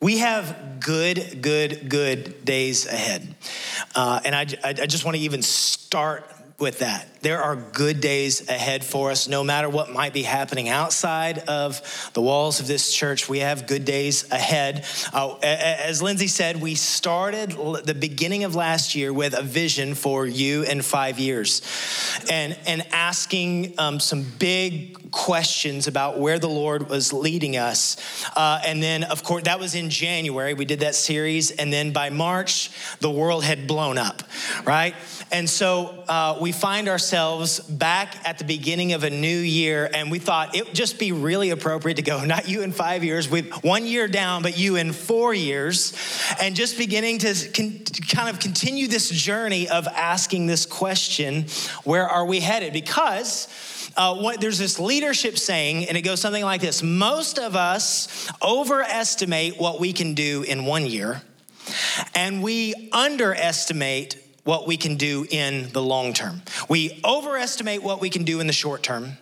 We have good, good, good days ahead. Uh, and I, I, just want to even start with that. There are good days ahead for us, no matter what might be happening outside of the walls of this church. We have good days ahead. Uh, as Lindsay said, we started the beginning of last year with a vision for you in five years and, and asking um, some big questions about where the Lord was leading us. Uh, and then, of course, that was in January. We did that series. And then by March, the world had blown up, right? And so uh, we find ourselves back at the beginning of a new year, and we thought it would just be really appropriate to go, not you in five years, with one year down, but you in four years, and just beginning to con- kind of continue this journey of asking this question where are we headed? Because uh, what, there's this leadership saying, and it goes something like this Most of us overestimate what we can do in one year, and we underestimate what we can do in the long term. We overestimate what we can do in the short term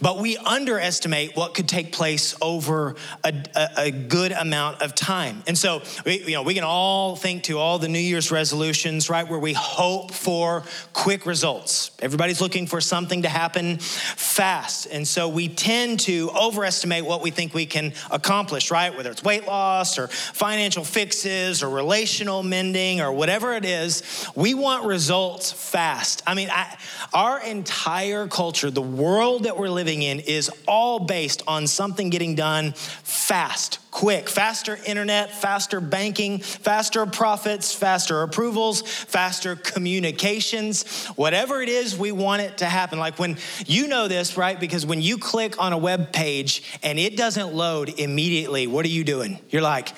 but we underestimate what could take place over a, a, a, good amount of time. And so, we, you know, we can all think to all the New Year's resolutions, right, where we hope for quick results. Everybody's looking for something to happen fast. And so we tend to overestimate what we think we can accomplish, right? Whether it's weight loss or financial fixes or relational mending or whatever it is, we want results fast. I mean, I, our entire culture, the world that we're living in is all based on something getting done fast, quick, faster internet, faster banking, faster profits, faster approvals, faster communications. Whatever it is, we want it to happen. Like when you know this, right? Because when you click on a web page and it doesn't load immediately, what are you doing? You're like,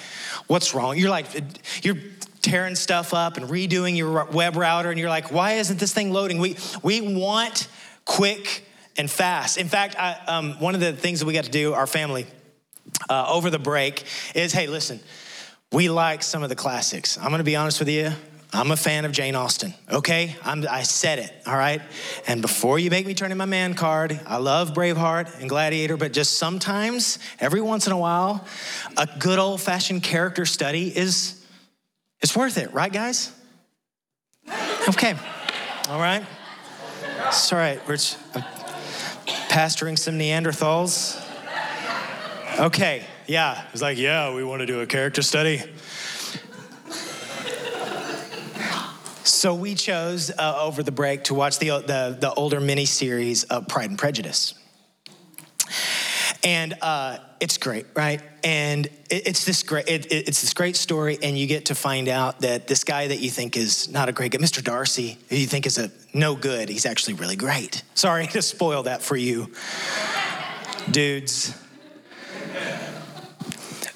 what's wrong? You're like, you're tearing stuff up and redoing your web router and you're like why isn't this thing loading we we want quick and fast. In fact, I, um, one of the things that we got to do, our family, uh, over the break is hey, listen, we like some of the classics. I'm gonna be honest with you. I'm a fan of Jane Austen, okay? I'm, i said it, all right? And before you make me turn in my man card, I love Braveheart and Gladiator, but just sometimes, every once in a while, a good old fashioned character study is, is worth it, right, guys? Okay, all right? It's all right, Rich. Pastoring some Neanderthals? Okay, yeah. It's like, yeah, we want to do a character study. So we chose uh, over the break to watch the, the, the older mini series of Pride and Prejudice. And uh, it's great, right? And it, it's this great, it, it's this great story, and you get to find out that this guy that you think is not a great guy, Mr. Darcy, who you think is a no good, he's actually really great. Sorry to spoil that for you, dudes.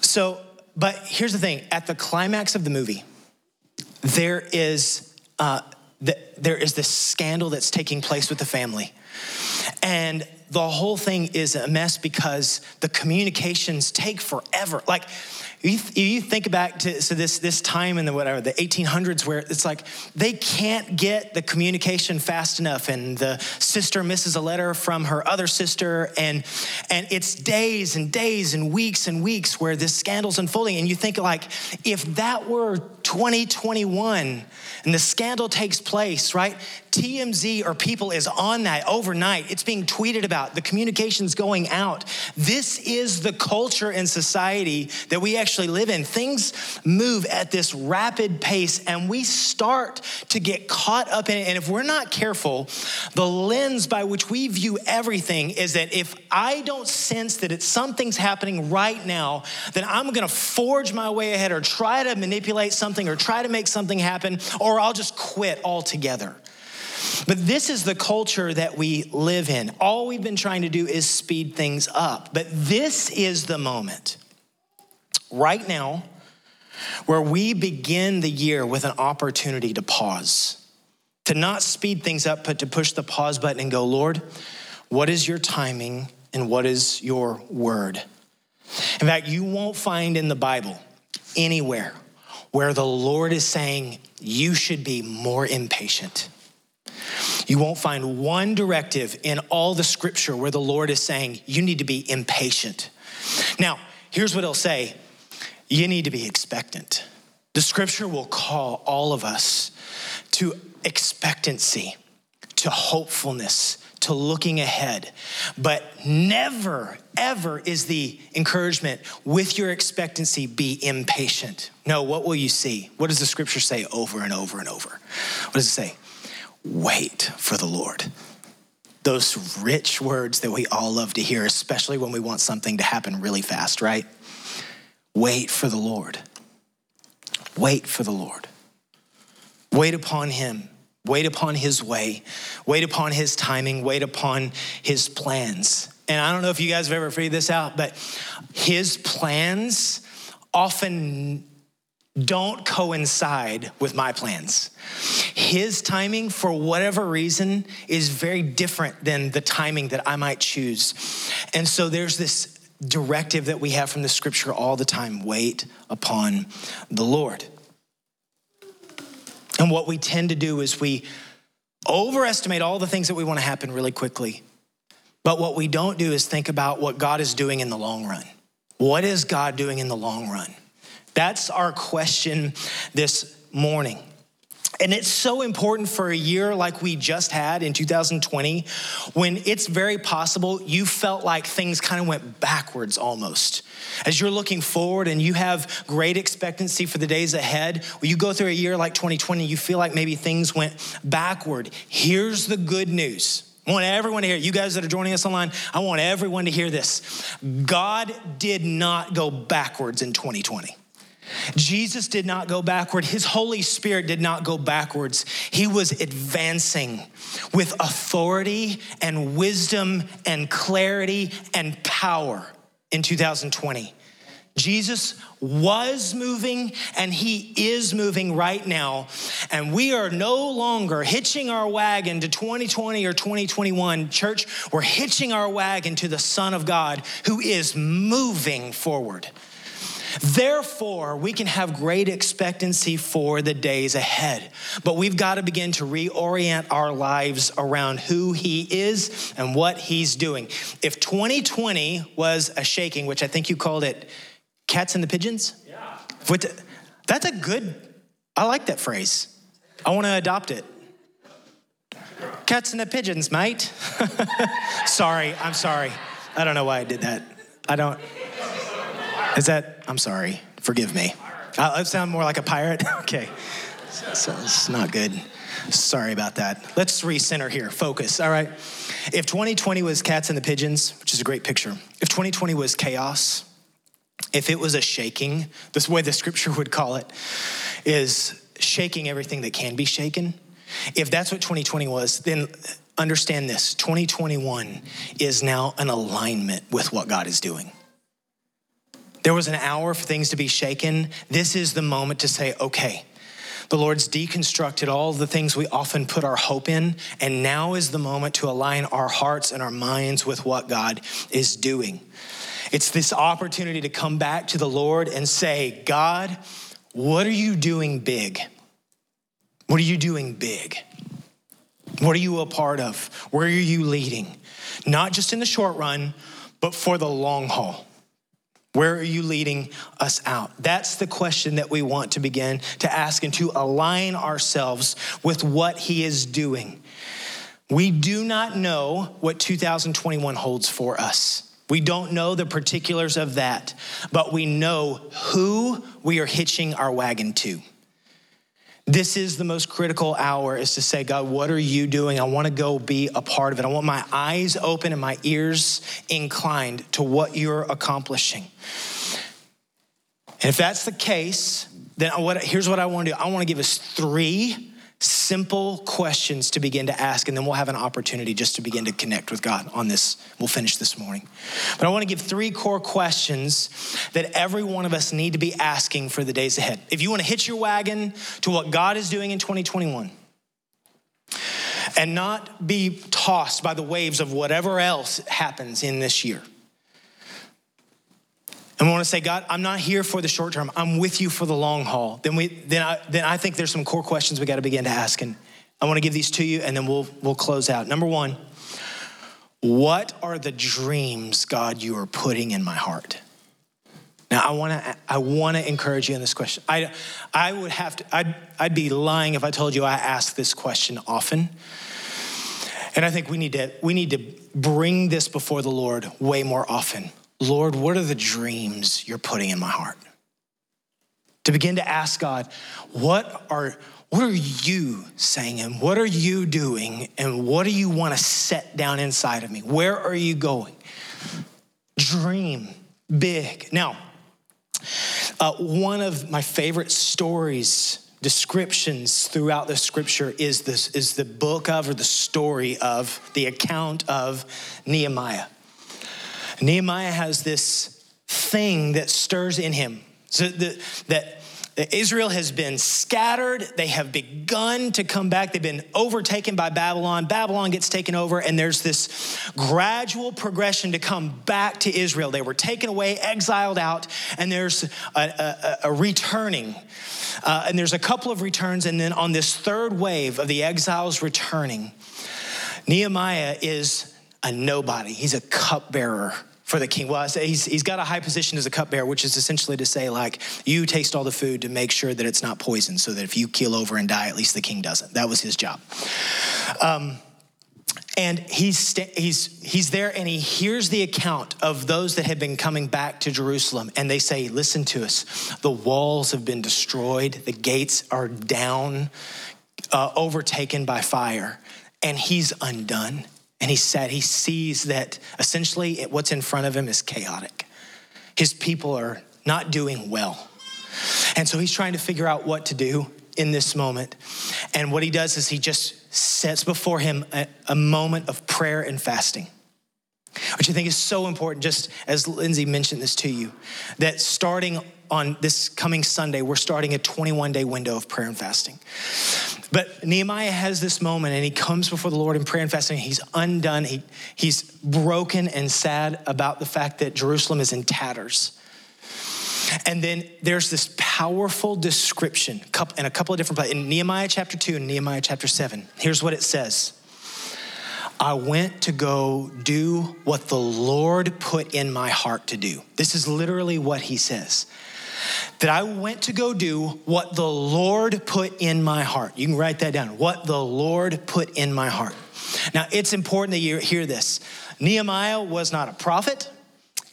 So, but here's the thing: at the climax of the movie, there is uh, the, there is this scandal that's taking place with the family, and the whole thing is a mess because the communications take forever. Like, you, you think back to so this, this time in the whatever the 1800s where it's like they can't get the communication fast enough and the sister misses a letter from her other sister and and it's days and days and weeks and weeks where this scandal's unfolding and you think like if that were 2021 and the scandal takes place, right? TMZ or people is on that overnight. It's being tweeted about, the communication's going out. This is the culture and society that we actually live in. Things move at this rapid pace, and we start to get caught up in it. And if we're not careful, the lens by which we view everything is that if I don't sense that it's something's happening right now, then I'm gonna forge my way ahead or try to manipulate something or try to make something happen, or I'll just quit altogether. But this is the culture that we live in. All we've been trying to do is speed things up. But this is the moment right now where we begin the year with an opportunity to pause, to not speed things up, but to push the pause button and go, Lord, what is your timing and what is your word? In fact, you won't find in the Bible anywhere where the Lord is saying you should be more impatient. You won't find one directive in all the scripture where the Lord is saying you need to be impatient. Now, here's what he'll say you need to be expectant. The scripture will call all of us to expectancy, to hopefulness, to looking ahead. But never, ever is the encouragement with your expectancy be impatient. No, what will you see? What does the scripture say over and over and over? What does it say? Wait for the Lord. Those rich words that we all love to hear, especially when we want something to happen really fast, right? Wait for the Lord. Wait for the Lord. Wait upon him. Wait upon his way. Wait upon his timing. Wait upon his plans. And I don't know if you guys have ever figured this out, but his plans often don't coincide with my plans. His timing, for whatever reason, is very different than the timing that I might choose. And so there's this directive that we have from the scripture all the time wait upon the Lord. And what we tend to do is we overestimate all the things that we want to happen really quickly. But what we don't do is think about what God is doing in the long run. What is God doing in the long run? That's our question this morning. And it's so important for a year like we just had in 2020, when it's very possible you felt like things kind of went backwards almost. As you're looking forward and you have great expectancy for the days ahead, when you go through a year like 2020, you feel like maybe things went backward. Here's the good news. I want everyone to hear, you guys that are joining us online, I want everyone to hear this. God did not go backwards in 2020. Jesus did not go backward. His Holy Spirit did not go backwards. He was advancing with authority and wisdom and clarity and power in 2020. Jesus was moving and he is moving right now. And we are no longer hitching our wagon to 2020 or 2021. Church, we're hitching our wagon to the Son of God who is moving forward. Therefore, we can have great expectancy for the days ahead. But we've got to begin to reorient our lives around who He is and what He's doing. If 2020 was a shaking, which I think you called it cats and the pigeons, yeah. that's a good, I like that phrase. I want to adopt it. Cats and the pigeons, mate. sorry, I'm sorry. I don't know why I did that. I don't. Is that, I'm sorry, forgive me. I, I sound more like a pirate? okay. So, it's not good. Sorry about that. Let's recenter here, focus, all right? If 2020 was cats and the pigeons, which is a great picture, if 2020 was chaos, if it was a shaking, this way the scripture would call it, is shaking everything that can be shaken. If that's what 2020 was, then understand this 2021 is now an alignment with what God is doing. There was an hour for things to be shaken. This is the moment to say, okay, the Lord's deconstructed all the things we often put our hope in, and now is the moment to align our hearts and our minds with what God is doing. It's this opportunity to come back to the Lord and say, God, what are you doing big? What are you doing big? What are you a part of? Where are you leading? Not just in the short run, but for the long haul. Where are you leading us out? That's the question that we want to begin to ask and to align ourselves with what He is doing. We do not know what 2021 holds for us. We don't know the particulars of that, but we know who we are hitching our wagon to. This is the most critical hour is to say, God, what are you doing? I want to go be a part of it. I want my eyes open and my ears inclined to what you're accomplishing. And if that's the case, then what, here's what I want to do I want to give us three simple questions to begin to ask, and then we'll have an opportunity just to begin to connect with God on this. We'll finish this morning. But I want to give three core questions that every one of us need to be asking for the days ahead. If you want to hitch your wagon to what God is doing in 2021, and not be tossed by the waves of whatever else happens in this year. And we want to say, God, I'm not here for the short term. I'm with you for the long haul. Then we then I then I think there's some core questions we got to begin to ask. And I want to give these to you and then we'll we'll close out. Number one, what are the dreams, God, you are putting in my heart? Now, I want to I want to encourage you in this question. I, I would have to, I'd, I'd be lying if I told you I ask this question often. And I think we need to, we need to bring this before the Lord way more often. Lord, what are the dreams you're putting in my heart? To begin to ask God, what are, what are you saying and what are you doing and what do you want to set down inside of me? Where are you going? Dream big. Now, uh, one of my favorite stories, descriptions throughout the scripture is this is the book of or the story of the account of Nehemiah. Nehemiah has this thing that stirs in him. So the, that Israel has been scattered. They have begun to come back. They've been overtaken by Babylon. Babylon gets taken over, and there's this gradual progression to come back to Israel. They were taken away, exiled out, and there's a, a, a returning. Uh, and there's a couple of returns, and then on this third wave of the exiles returning, Nehemiah is a nobody. He's a cupbearer for the king. Well, he's, he's got a high position as a cupbearer, which is essentially to say, like, you taste all the food to make sure that it's not poison, so that if you keel over and die, at least the king doesn't. That was his job. Um, and he's, he's, he's there and he hears the account of those that had been coming back to Jerusalem. And they say, Listen to us. The walls have been destroyed, the gates are down, uh, overtaken by fire, and he's undone. And he said he sees that essentially what's in front of him is chaotic. His people are not doing well. And so he's trying to figure out what to do in this moment. And what he does is he just sets before him a, a moment of prayer and fasting which I think is so important, just as Lindsay mentioned this to you, that starting on this coming Sunday, we're starting a 21 day window of prayer and fasting. But Nehemiah has this moment and he comes before the Lord in prayer and fasting. He's undone, he, he's broken and sad about the fact that Jerusalem is in tatters. And then there's this powerful description in a couple of different places in Nehemiah chapter 2 and Nehemiah chapter 7. Here's what it says I went to go do what the Lord put in my heart to do. This is literally what he says that I went to go do what the Lord put in my heart. You can write that down. What the Lord put in my heart. Now, it's important that you hear this. Nehemiah was not a prophet,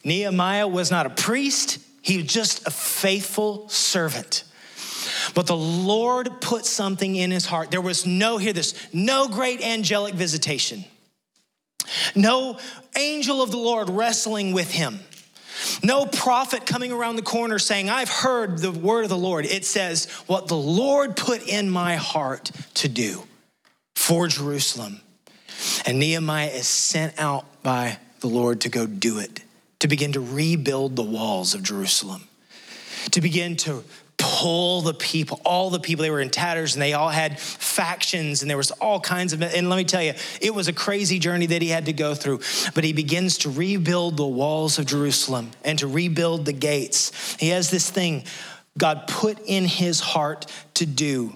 Nehemiah was not a priest, he was just a faithful servant. But the Lord put something in his heart. There was no, hear this, no great angelic visitation, no angel of the Lord wrestling with him. No prophet coming around the corner saying, I've heard the word of the Lord. It says, What the Lord put in my heart to do for Jerusalem. And Nehemiah is sent out by the Lord to go do it, to begin to rebuild the walls of Jerusalem, to begin to pull the people, all the people, they were in tatters and they all had factions and there was all kinds of, and let me tell you, it was a crazy journey that he had to go through. But he begins to rebuild the walls of Jerusalem and to rebuild the gates. He has this thing God put in his heart to do.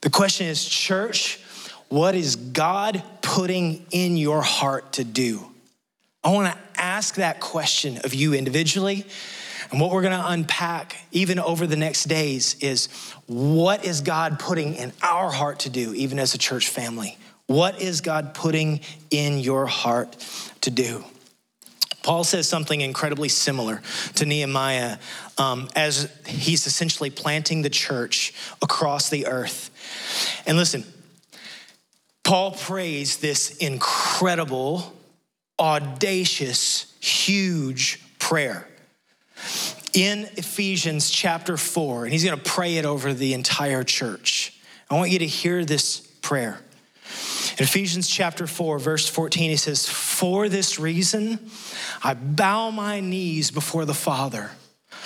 The question is, church, what is God putting in your heart to do? I want to ask that question of you individually and what we're going to unpack even over the next days is what is God putting in our heart to do, even as a church family? What is God putting in your heart to do? Paul says something incredibly similar to Nehemiah um, as he's essentially planting the church across the earth. And listen, Paul prays this incredible, audacious, huge prayer in Ephesians chapter 4, and he's going to pray it over the entire church. I want you to hear this prayer. In Ephesians chapter 4, verse 14, he says, For this reason, I bow my knees before the Father,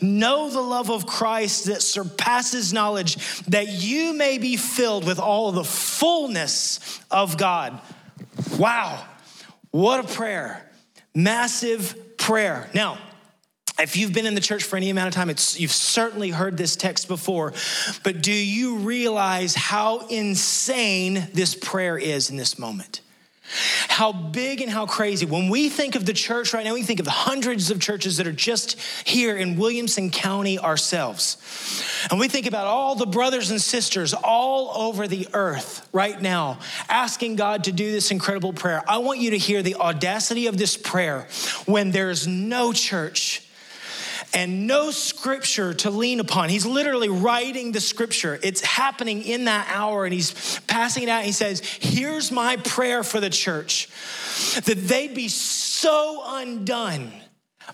know the love of Christ that surpasses knowledge, that you may be filled with all the fullness of God. Wow, what a prayer! Massive prayer. Now, if you've been in the church for any amount of time, you've certainly heard this text before, but do you realize how insane this prayer is in this moment? How big and how crazy. When we think of the church right now, we think of hundreds of churches that are just here in Williamson County ourselves. And we think about all the brothers and sisters all over the earth right now asking God to do this incredible prayer. I want you to hear the audacity of this prayer when there's no church and no scripture to lean upon. He's literally writing the scripture. It's happening in that hour, and he's passing it out. He says, Here's my prayer for the church that they'd be so undone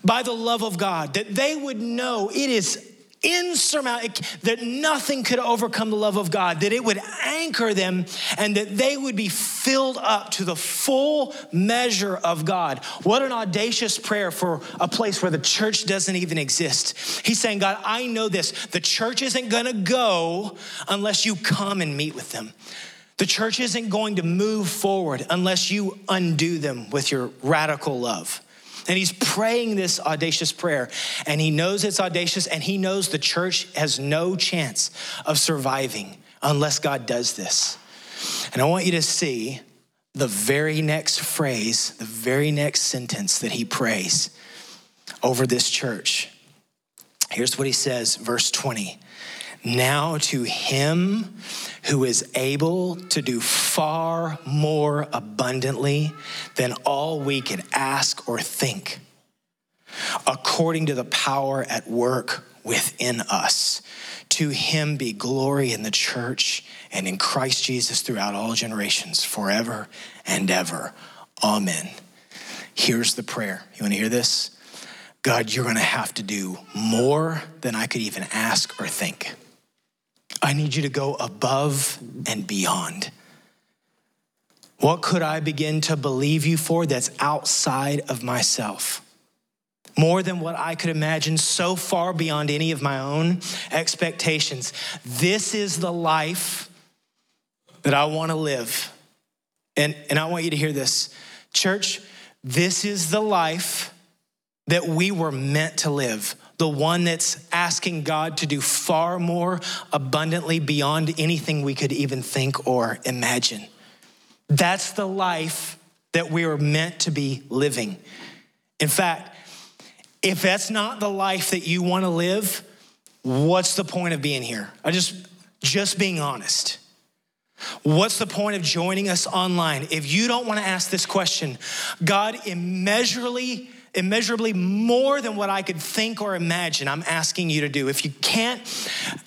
by the love of God that they would know it is insurmountable, that nothing could overcome the love of God, that it would anchor them and that they would be filled up to the full measure of God. What an audacious prayer for a place where the church doesn't even exist. He's saying, God, I know this. The church isn't gonna go unless you come and meet with them. The church isn't going to move forward unless you undo them with your radical love. And he's praying this audacious prayer, and he knows it's audacious, and he knows the church has no chance of surviving unless God does this. And I want you to see the very next phrase, the very next sentence that he prays over this church. Here's what he says, verse 20. Now to him who is able to do far more abundantly than all we could ask or think, according to the power at work within us. To him be glory in the church and in Christ Jesus throughout all generations, forever and ever. Amen. Here's the prayer. You want to hear this? God, you're going to have to do more than I could even ask or think. I need you to go above and beyond. What could I begin to believe you for that's outside of myself? More than what I could imagine, so far beyond any of my own expectations. This is the life that I want to live. And, and I want you to hear this. Church, this is the life that we were meant to live the one that's asking God to do far more abundantly beyond anything we could even think or imagine. That's the life that we are meant to be living. In fact, if that's not the life that you want to live, what's the point of being here? I just just being honest. What's the point of joining us online if you don't want to ask this question? God immeasurably immeasurably more than what I could think or imagine, I'm asking you to do. If you can't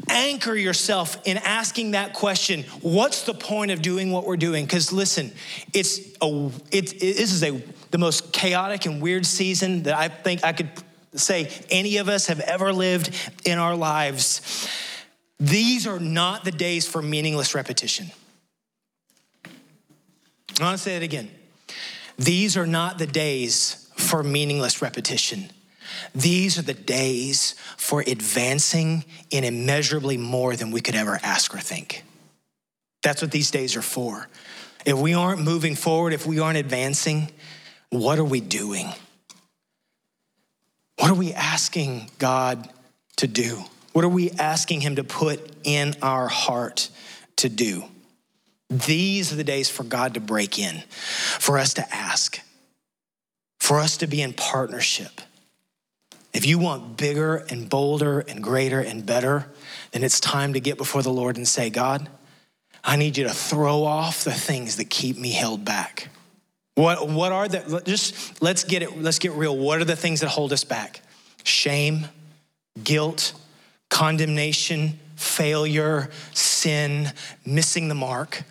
anchor yourself in asking that question, what's the point of doing what we're doing? Because listen, it's a, it, it, this is a, the most chaotic and weird season that I think I could say any of us have ever lived in our lives. These are not the days for meaningless repetition. I want to say it again. These are not the days for meaningless repetition. These are the days for advancing in immeasurably more than we could ever ask or think. That's what these days are for. If we aren't moving forward, if we aren't advancing, what are we doing? What are we asking God to do? What are we asking Him to put in our heart to do? These are the days for God to break in, for us to ask for us to be in partnership. If you want bigger and bolder and greater and better, then it's time to get before the Lord and say, God, I need you to throw off the things that keep me held back. What, what are the, just let's get it, let's get real. What are the things that hold us back? Shame, guilt, condemnation, failure, sin, missing the mark.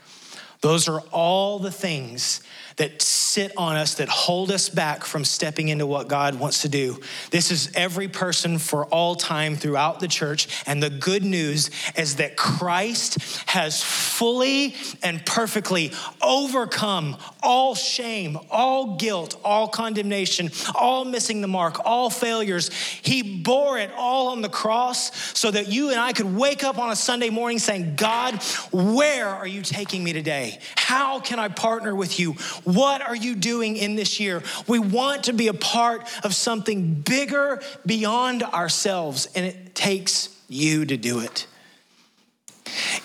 Those are all the things that sit on us that hold us back from stepping into what God wants to do. This is every person for all time throughout the church. And the good news is that Christ has fully and perfectly overcome all shame, all guilt, all condemnation, all missing the mark, all failures. He bore it all on the cross so that you and I could wake up on a Sunday morning saying, God, where are you taking me today? How can I partner with you? What are you doing in this year? We want to be a part of something bigger beyond ourselves, and it takes you to do it.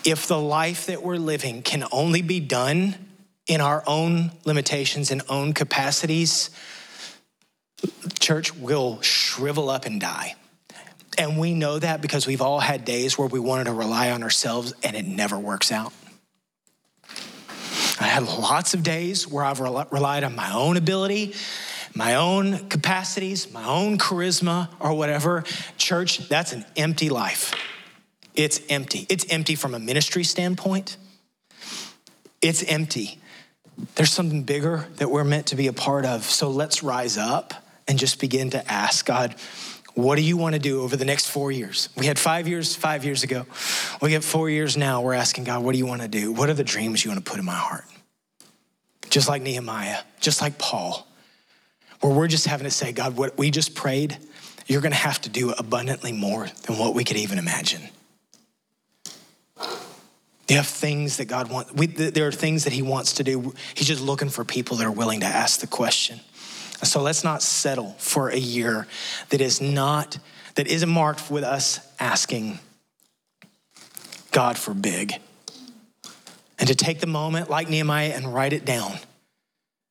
If the life that we're living can only be done in our own limitations and own capacities, church will shrivel up and die. And we know that because we've all had days where we wanted to rely on ourselves and it never works out. I had lots of days where I've relied on my own ability, my own capacities, my own charisma, or whatever. Church, that's an empty life. It's empty. It's empty from a ministry standpoint. It's empty. There's something bigger that we're meant to be a part of. So let's rise up and just begin to ask God, what do you want to do over the next four years? We had five years five years ago. We get four years now. We're asking God, what do you want to do? What are the dreams you want to put in my heart? Just like Nehemiah, just like Paul, where we're just having to say, God, what we just prayed, you're going to have to do abundantly more than what we could even imagine. You have things that God wants, there are things that He wants to do. He's just looking for people that are willing to ask the question. So let's not settle for a year that is not, that isn't marked with us asking God for big. And to take the moment like Nehemiah and write it down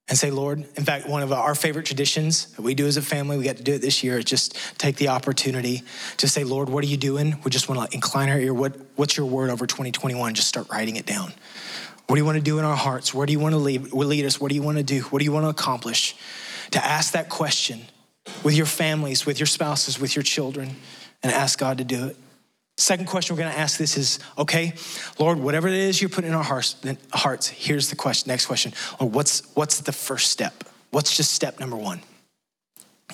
and say, Lord, in fact, one of our favorite traditions that we do as a family, we got to do it this year, is just take the opportunity to say, Lord, what are you doing? We just want to incline our ear. What, what's your word over 2021? Just start writing it down. What do you want to do in our hearts? Where do you want to lead, lead us? What do you want to do? What do you want to accomplish? To ask that question with your families, with your spouses, with your children, and ask God to do it. Second question we're going to ask this is okay, Lord, whatever it is you're putting in our hearts, hearts here's the question. Next question. Or what's what's the first step? What's just step number one?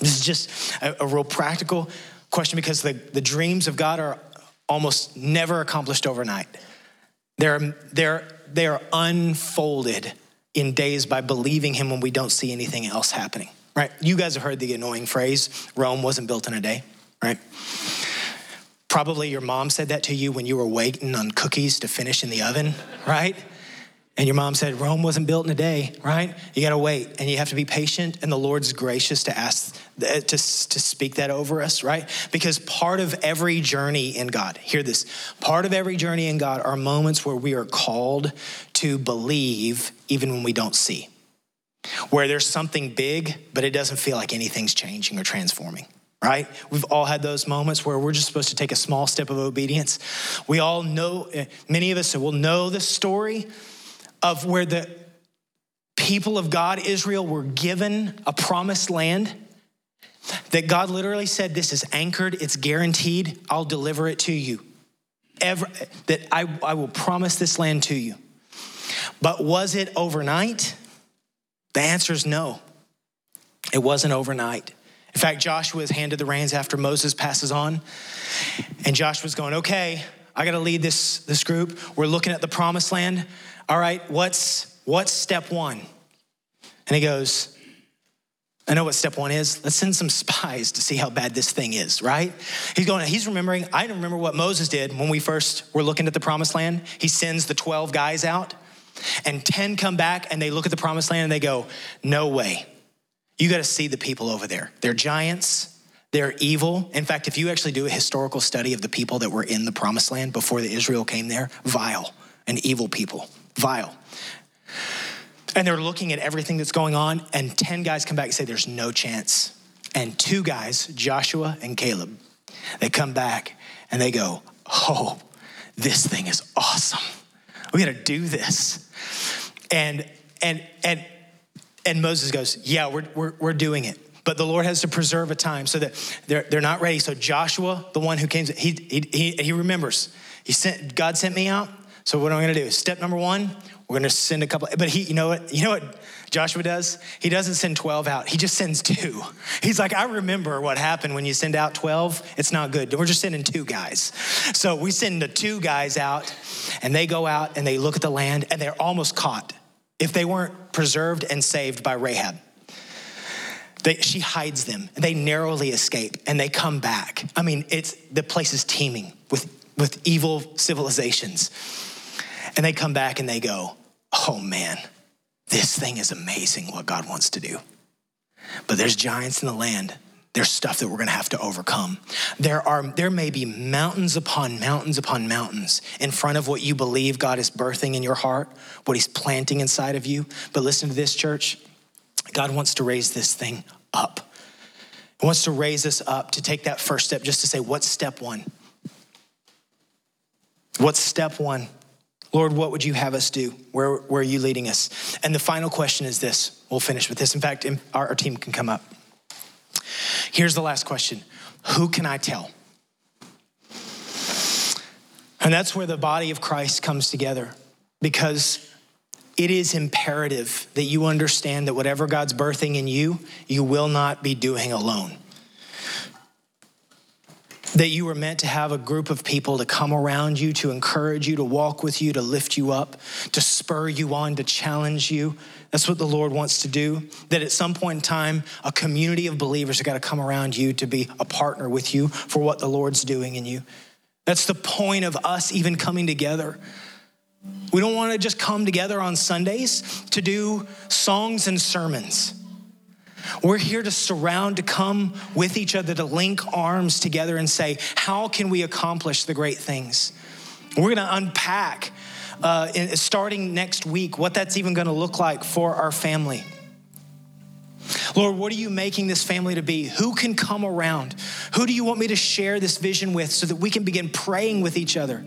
This is just a, a real practical question because the, the dreams of God are almost never accomplished overnight. They're, they're, they're unfolded in days by believing him when we don't see anything else happening, right? You guys have heard the annoying phrase Rome wasn't built in a day, right? Probably your mom said that to you when you were waiting on cookies to finish in the oven, right? And your mom said, Rome wasn't built in a day, right? You got to wait and you have to be patient. And the Lord's gracious to ask, uh, to, to speak that over us, right? Because part of every journey in God, hear this, part of every journey in God are moments where we are called to believe even when we don't see, where there's something big, but it doesn't feel like anything's changing or transforming right? We've all had those moments where we're just supposed to take a small step of obedience. We all know, many of us will know the story of where the people of God, Israel, were given a promised land. That God literally said, This is anchored, it's guaranteed, I'll deliver it to you. Ever, that I, I will promise this land to you. But was it overnight? The answer is no. It wasn't overnight. In fact, Joshua is handed the reins after Moses passes on. And Joshua's going, okay, I got to lead this, this group. We're looking at the promised land. All right, what's, what's step one? And he goes, I know what step one is. Let's send some spies to see how bad this thing is, right? He's going, he's remembering, I remember what Moses did when we first were looking at the promised land. He sends the 12 guys out, and 10 come back and they look at the promised land and they go, No way. You got to see the people over there. They're giants, they're evil. In fact, if you actually do a historical study of the people that were in the promised land before the Israel came there, vile and evil people, vile. And they're looking at everything that's going on, and 10 guys come back and say, There's no chance. And two guys, Joshua and Caleb, they come back and they go, Oh, this thing is awesome. We gotta do this. And and and and Moses goes, Yeah, we're, we're, we're doing it. but the Lord has to preserve a time so that they're, they're not ready. So Joshua, the one who came, he, he, he, he remembers. He sent, God sent me out. So what am I gonna do? Step number one, we're gonna send a couple, but he, you know what, you know what Joshua does? He doesn't send 12 out, he just sends two. He's like, I remember what happened when you send out 12. It's not good. We're just sending two guys. So we send the two guys out, and they go out and they look at the land, and they're almost caught if they weren't preserved and saved by Rahab. They, she hides them. They narrowly escape and they come back. I mean, it's the place is teeming with, with evil civilizations. And they come back and they go, oh man, this thing is amazing what God wants to do. But there's giants in the land. There's stuff that we're gonna have to overcome. There are there may be mountains upon mountains upon mountains in front of what you believe God is birthing in your heart, what He's planting inside of you. But listen to this, church. God wants to raise this thing up. He wants to raise us up to take that first step, just to say, what's step one? What's step one? Lord, what would you have us do? Where, where are you leading us? And the final question is this. We'll finish with this. In fact, our, our team can come up. Here's the last question Who can I tell? And that's where the body of Christ comes together because it is imperative that you understand that whatever God's birthing in you, you will not be doing alone that you were meant to have a group of people to come around you, to encourage you, to walk with you, to lift you up, to spur you on, to challenge you. That's what the Lord wants to do. That at some point in time, a community of believers have got to come around you to be a partner with you for what the Lord's doing in you. That's the point of us even coming together. We don't want to just come together on Sundays to do songs and sermons. We're here to surround, to come with each other, to link arms together and say, how can we accomplish the great things? We're gonna unpack, uh, starting next week, what that's even gonna look like for our family. Lord, what are you making this family to be? Who can come around? Who do you want me to share this vision with so that we can begin praying with each other?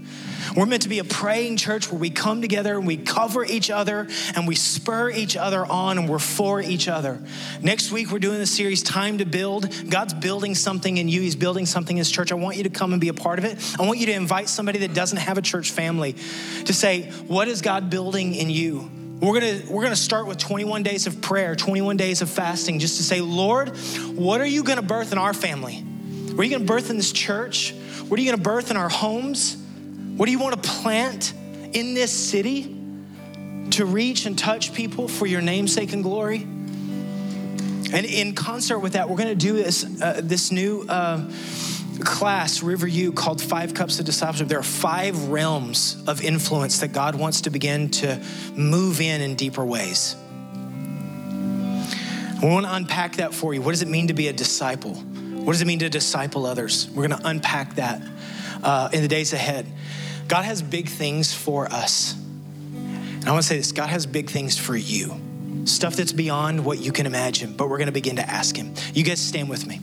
We're meant to be a praying church where we come together and we cover each other and we spur each other on and we're for each other. Next week, we're doing the series Time to Build. God's building something in you, He's building something in His church. I want you to come and be a part of it. I want you to invite somebody that doesn't have a church family to say, What is God building in you? We're gonna, we're gonna start with 21 days of prayer, 21 days of fasting, just to say, Lord, what are you gonna birth in our family? What are you gonna birth in this church? What are you gonna birth in our homes? What do you wanna plant in this city to reach and touch people for your namesake and glory? And in concert with that, we're gonna do this, uh, this new. Uh, class, River U, called Five Cups of Discipleship. There are five realms of influence that God wants to begin to move in in deeper ways. We want to unpack that for you. What does it mean to be a disciple? What does it mean to disciple others? We're going to unpack that uh, in the days ahead. God has big things for us. And I want to say this God has big things for you, stuff that's beyond what you can imagine, but we're going to begin to ask Him. You guys stand with me.